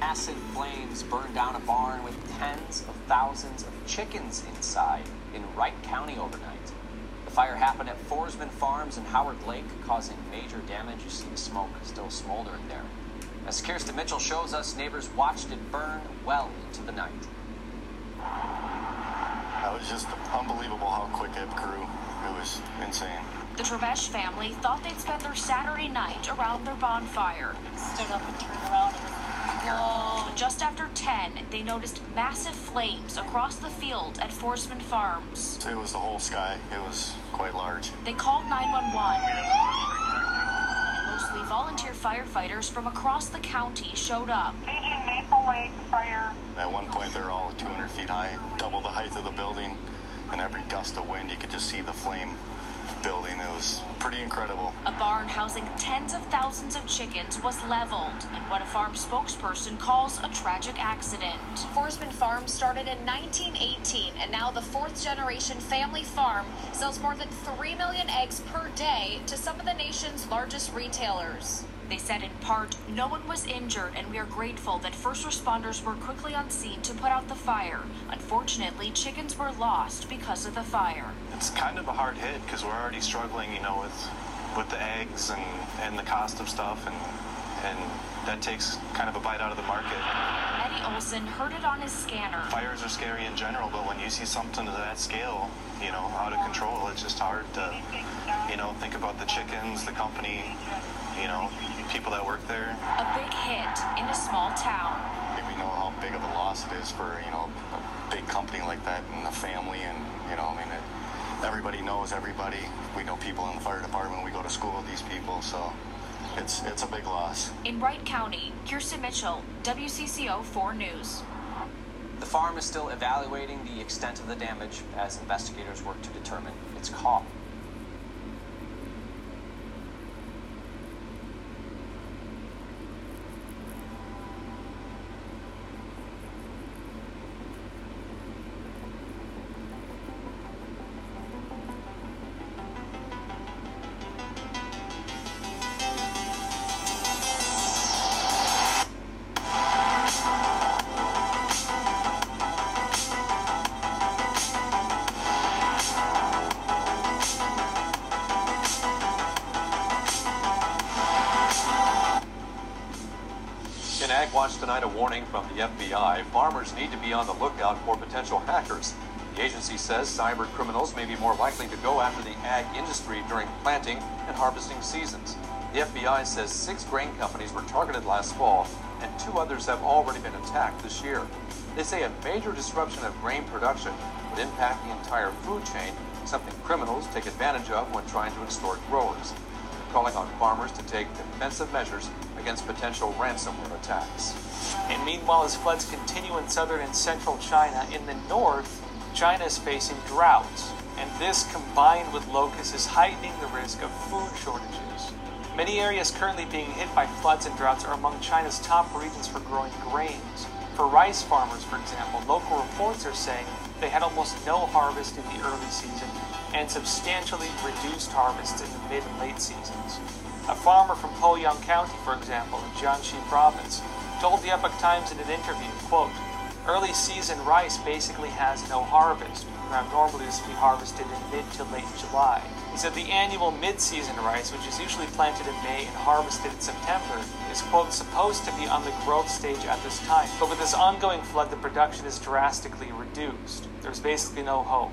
Massive flames burned down a barn with tens of thousands of chickens inside in Wright County overnight. The fire happened at Forsman Farms in Howard Lake, causing major damage. You see the smoke still smoldering there. As Kirsten Mitchell shows us, neighbors watched it burn well into the night. That was just unbelievable how quick it grew. It was insane. The Trevesh family thought they'd spend their Saturday night around their bonfire. Stood up and turned around and Whoa. Oh, just after 10, they noticed massive flames across the field at Forsman Farms. It was the whole sky. It was quite large. They called 911 mostly volunteer firefighters from across the county showed up. Maple Lake Fire. At one point, they're all 200 feet high, double the height of the building, and every gust of wind, you could just see the flame building. It was pretty incredible. A barn housing tens of thousands of chickens was leveled in what a farm spokesperson calls a tragic accident. Forsman Farm started in 1918, and now the fourth generation family farm sells more than 3 million eggs per day to some of the nation's largest retailers. They said in part, no one was injured and we are grateful that first responders were quickly on scene to put out the fire. Unfortunately, chickens were lost because of the fire. It's kind of a hard hit because we're already struggling, you know, with with the eggs and, and the cost of stuff and and that takes kind of a bite out of the market. Eddie Olson heard it on his scanner. Fires are scary in general, but when you see something to that scale, you know, out of control, it's just hard to, you know, think about the chickens, the company, you know, people that work there. A big hit in a small town. We know how big of a loss it is for, you know, a big company like that and a family and, you know, I mean, it, everybody knows everybody. We know people in the fire department. We go to school with these people, so it's it's a big loss. In Wright County, Kirsten Mitchell, WCCO 4 News. The farm is still evaluating the extent of the damage as investigators work to determine its cause. Ag Watch tonight, a warning from the FBI. Farmers need to be on the lookout for potential hackers. The agency says cyber criminals may be more likely to go after the ag industry during planting and harvesting seasons. The FBI says six grain companies were targeted last fall, and two others have already been attacked this year. They say a major disruption of grain production would impact the entire food chain, something criminals take advantage of when trying to extort growers calling on farmers to take defensive measures against potential ransomware attacks. And meanwhile, as floods continue in southern and central China, in the north, China is facing droughts. And this, combined with locusts, is heightening the risk of food shortages. Many areas currently being hit by floods and droughts are among China's top regions for growing grains. For rice farmers, for example, local reports are saying they had almost no harvest in the early season and substantially reduced harvests in the mid and late seasons. A farmer from Poyang County, for example, in Jiangxi province, told the Epoch Times in an interview, quote, Early season rice basically has no harvest. Now, normally this would be harvested in mid to late July. He said the annual mid-season rice, which is usually planted in May and harvested in September, is, quote, supposed to be on the growth stage at this time. But with this ongoing flood, the production is drastically reduced. There's basically no hope.